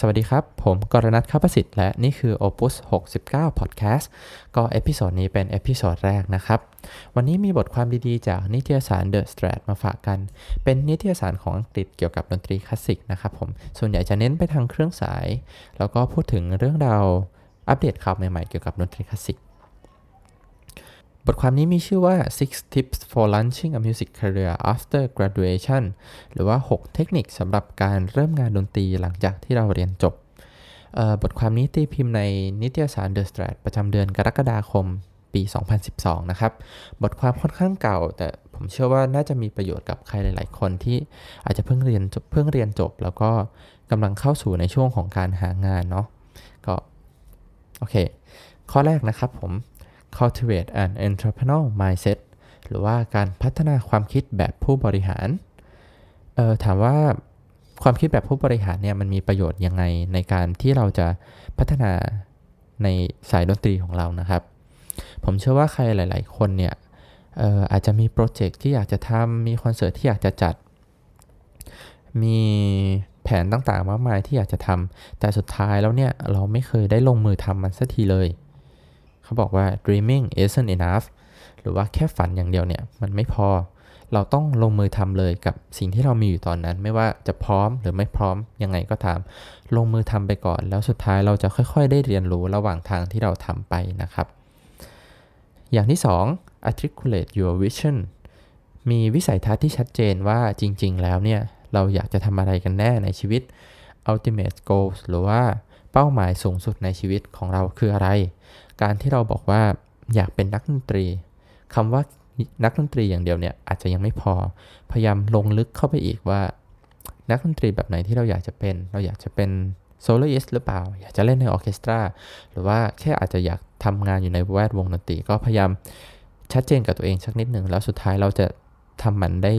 สวัสดีครับ ผมกรณัทข้าประสิทธิ์และนี่คือ Opus 69 Podcast ก็ episode นี้เป็น episode แรกนะครับ วันนี้มีบทความดีๆ จากนิตยสาร The Strad มาฝากกัน เป็นนิตยสารของอังกฤษเกี่ยวกับดนตรีคลาสสิกนะครับผม ส่วนใหญ่จะเน้นไปทางเครื่องสาย แล้วก็พูดถึงเรื่องราวอัปเดตข่าวใหม่ๆเกี่ยวกับดนตรีคลาสสิก บทความนี้มีชื่อว่า six tips for launching a music career after graduation หรือว่า 6 เทคนิคสำหรับการเริ่มงานดนตรีหลังจากที่เราเรียนจบบทความนี้ตีพิมพ์ในนิตยสาร The Strat ประจำเดือนกรกฎาคมปี 2012 นะครับ บทความค่อนข้างเก่า แต่ผมเชื่อว่าน่าจะมีประโยชน์กับใครหลาย ๆ คนที่อาจจะเพิ่งเรียนเพิ่งเรียนจบ แล้วก็กำลังเข้าสู่ในช่วงของการหางานเนาะก็โอเค ข้อแรกนะครับผม cultivate an entrepreneurial mindset หรือว่าการพัฒนาความคิดแบบผู้บริหารออถามว่าความคิดแบบผู้บริหารเนี่ยมันมีประโยชน์ยังไงในการที่เราจะพัฒนาในสายดนตรีของเรานะครับ ผมเชื่อว่าใครหลาย ๆ คนเนี่ยอออาจจะมีโปรเจกต์ที่อยากจะทำมีคอนเสิร์ตที่อยากจะจัด มีแผนต่าง ๆ มากมายที่อยากจะทำแต่สุดท้ายแล้วเนี่ยเราไม่เคยได้ลงมือทำมันสักทีเลย เขาบอกว่า dreaming isn't enough หรือว่าแค่ฝันอย่างเดียวเนี่ยมันไม่พอ เราต้องลงมือทำเลยกับสิ่งที่เรามีอยู่ตอนนั้น ไม่ว่าจะพร้อมหรือไม่พร้อมยังไงก็ตาม ลงมือทำไปก่อน แล้วสุดท้ายเราจะค่อยๆ ได้เรียนรู้ระหว่างทางที่เราทำไปนะครับ อย่างที่ 2 articulate your vision มีวิสัยทัศน์ที่ชัดเจนว่าจริง ๆ แล้วเนี่ยเราอยากจะทำอะไรกันแน่ในชีวิต ultimate goals หรือว่าเป้าหมายสูงสุดในชีวิตของเราคืออะไร การที่เราบอกว่าอยากเป็นนักดนตรีคำว่านักดนตรีอย่างเดียวเนี่ยอาจจะยังไม่พอ พยายามลงลึกเข้าไปอีกว่า นักดนตรีแบบไหนที่เราอยากจะเป็น เราอยากจะเป็นโซโลอิสหรือเปล่า อยากจะเล่นในออเคสตรา หรือว่าแค่อาจจะอยากทำงานอยู่ในแวดวงดนตรี ก็พยายามชัดเจนกับตัวเองสักนิดหนึ่งแล้วสุดท้ายเราจะทำมันได้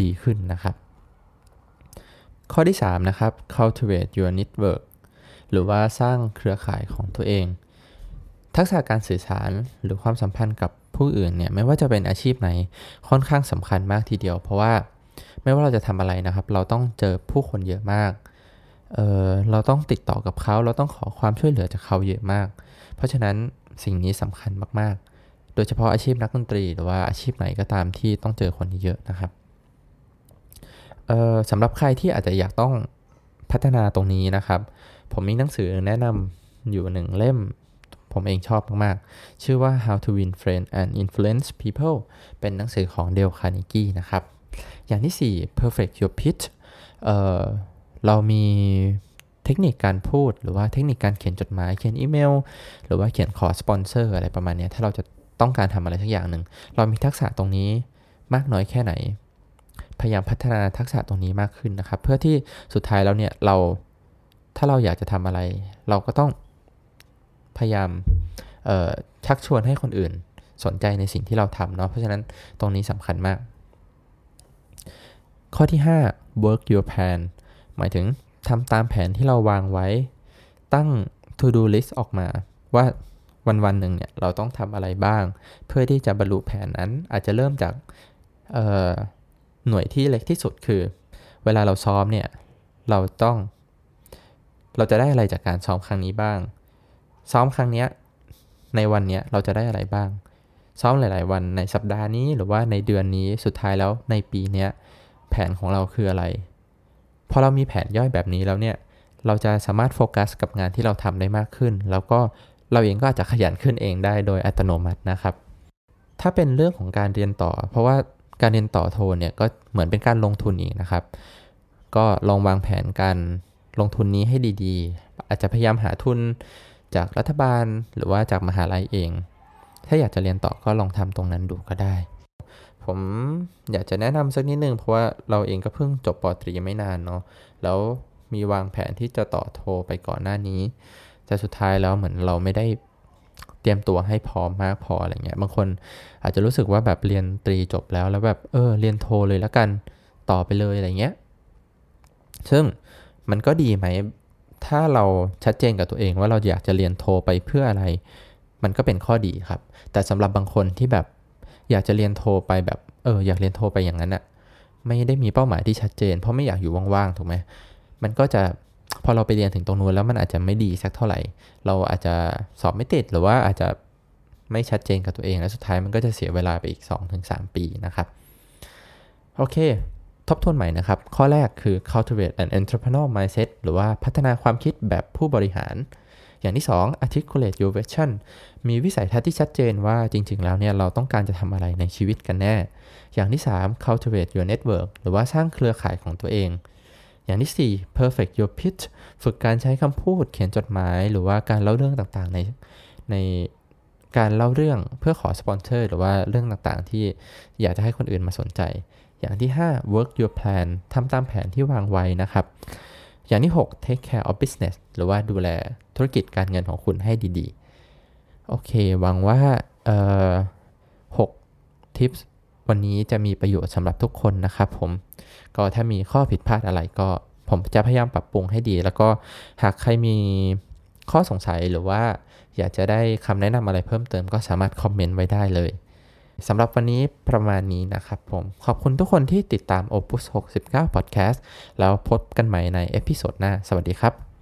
ดีขึ้นนะครับ ข้อที่ 3 นะครับ cultivate your network หรือว่าสร้างเครือข่ายของตัวเอง ทักษะการสื่อสารหรือความสัมพันธ์กับผู้อื่นเนี่ยไม่ว่าจะเป็นอาชีพไหนค่อนข้างสำคัญมากทีเดียว เพราะว่าไม่ว่าเราจะทำอะไรนะครับ เราต้องเจอผู้คนเยอะมากเเราต้องติดต่อกับเขา เราต้องขอความช่วยเหลือจากเขาเยอะมาก เพราะฉะนั้นสิ่งนี้สำคัญมากๆ โดยเฉพาะอาชีพนักดนตรีหรือว่าอาชีพไหนก็ตามที่ต้องเจอคนเยอะนะครับสำหรับใครที่อาจจะอยากต้องพัฒนาตรงนี้นะครับ ผมมีหนังสือแนะนำอยู่หนึ่งเล่ม ผมเองชอบมากๆ ชื่อว่า How to Win Friends and Influence People เป็นหนังสือของเดลคาร์นิกี้นะครับ อย่างที่ 4 Perfect Your Pitch เรามีเทคนิคการพูดหรือว่าเทคนิคการเขียนจดหมาย เขียนอีเมล หรือว่าเขียนขอสปอนเซอร์อะไรประมาณนี้ถ้าเราจะต้องการทำอะไรสักอย่างหนึ่ง เรามีทักษะตรงนี้มากน้อยแค่ไหน พยายามพัฒนาทักษะตรงนี้มากขึ้นนะครับ เพื่อที่สุดท้ายแล้วเนี่ยเราถ้าเราอยากจะทำอะไร เราก็ต้อง พยายามชักชวนให้คนอื่นสนใจในสิ่งที่เราทำเนาะเพราะฉะนั้นตรงนี้สำคัญมาก ข้อที่ 5 work your plan หมายถึงทำตามแผนที่เราวางไว้ ตั้ง to do list ออกมา ว่าวันวันหนึ่งเนี่ยเราต้องทำอะไรบ้าง เพื่อที่จะบรรลุแผนนั้นอาจจะเริ่มจากหน่วยที่เล็กที่สุดคือ เวลาเราซ้อมเนี่ยเราต้อง เราจะได้อะไรจากการซ้อมครั้งนี้บ้าง ซ้อมครั้งนี้ในวันนี้เราจะได้อะไรบ้าง ซ้อมหลาย ๆ วันในสัปดาห์นี้หรือว่าในเดือนนี้สุดท้ายแล้วในปีนี้แผนของเราคืออะไรพอเรามีแผนย่อยแบบนี้แล้วเนี่ยเราจะสามารถโฟกัสกับงานที่เราทำได้มากขึ้น แล้วก็เราเองก็อาจจะขยันขึ้นเองได้โดยอัตโนมัตินะครับ ถ้าเป็นเรื่องของการเรียนต่อ เพราะว่าการเรียนต่อโทเนี่ยก็เหมือนเป็นการลงทุนอีกนะครับ ก็ลองวางแผนการลงทุนนี้ให้ดีๆ อาจจะพยายามหาทุน จากรัฐบาลหรือว่าจากมหาลัยเอง ถ้าอยากจะเรียนต่อก็ลองทำตรงนั้นดูก็ได้ ผมอยากจะแนะนำสักนิดนึงเพราะว่าเราเองก็เพิ่งจบปตรีไม่นานเนาะแล้วมีวางแผนที่จะต่อโทไปก่อนหน้านี้ แต่สุดท้ายแล้วเหมือนเราไม่ได้เตรียมตัวให้พร้อมมากพออะไรเงี้ยบางคนอาจจะรู้สึกว่าแบบเรียนตรีจบแล้วแล้วแบบเออเรียนโทเลยแล้วกันต่อไปเลยอะไรเงี้ย ซึ่งมันก็ดีไหม ถ้าเราชัดเจนกับตัวเองว่าเราอยากจะเรียนโทไปเพื่ออะไร มันก็เป็นข้อดีครับ แต่สำหรับบางคนที่แบบอยากจะเรียนโทไปแบบเอออยากเรียนโทไปอย่างนั้นอะไม่ได้มีเป้าหมายที่ชัดเจน เพราะไม่อยากอยู่ว่างๆถูกไหมมันก็จะพอเราไปเรียนถึงตรงนู้นแล้วมันอาจจะไม่ดีสักเท่าไหร่ เราอาจจะสอบไม่ติดหรือว่าอาจจะไม่ชัดเจนกับตัวเอง แล้วสุดท้ายมันก็จะเสียเวลาไปอีก 2-3 ปีนะครับ โอเค ทบทวนใหม่นะครับ ข้อแรกคือ cultivate an entrepreneurial mindset หรือว่าพัฒนาความคิดแบบผู้บริหาร อย่างที่ 2 articulate your vision มีวิสัยทัศน์ที่ชัดเจนว่าจริง ๆ แล้วเนี่ยเราต้องการจะทำอะไรในชีวิตกันแน่ อย่างที่ 3 cultivate your network หรือว่าสร้างเครือข่ายของตัวเอง อย่างที่ 4 perfect your pitch ฝึกการใช้คำพูดเขียนจดหมาย หรือว่าการเล่าเรื่องต่างๆ ในในการเล่าเรื่องเพื่อขอสปอนเซอร์หรือว่าเรื่องต่างๆ ที่อยากจะให้คนอื่นมาสนใจอย่างที่ 5 work your plan ทำตามแผนที่วางไว้นะครับ อย่างที่ 6 take care of business หรือว่าดูแลธุรกิจการเงินของคุณให้ดีๆ โอเค หวังว่าเอ่อ6 tips วันนี้จะมีประโยชน์สำหรับทุกคนนะครับผม ก็ถ้ามีข้อผิดพลาดอะไรก็ผมจะพยายามปรับปรุงให้ดี แล้วก็หากใครมีข้อสงสัยหรือว่า อยากจะได้คำแนะนำอะไรเพิ่มเติมก็สามารถคอมเมนต์ไว้ได้เลย สำหรับวันนี้ประมาณนี้นะครับผม ขอบคุณทุกคนที่ติดตาม Opus 69 Podcast แล้วพบกันใหม่ในเอพิโซดหน้า สวัสดีครับ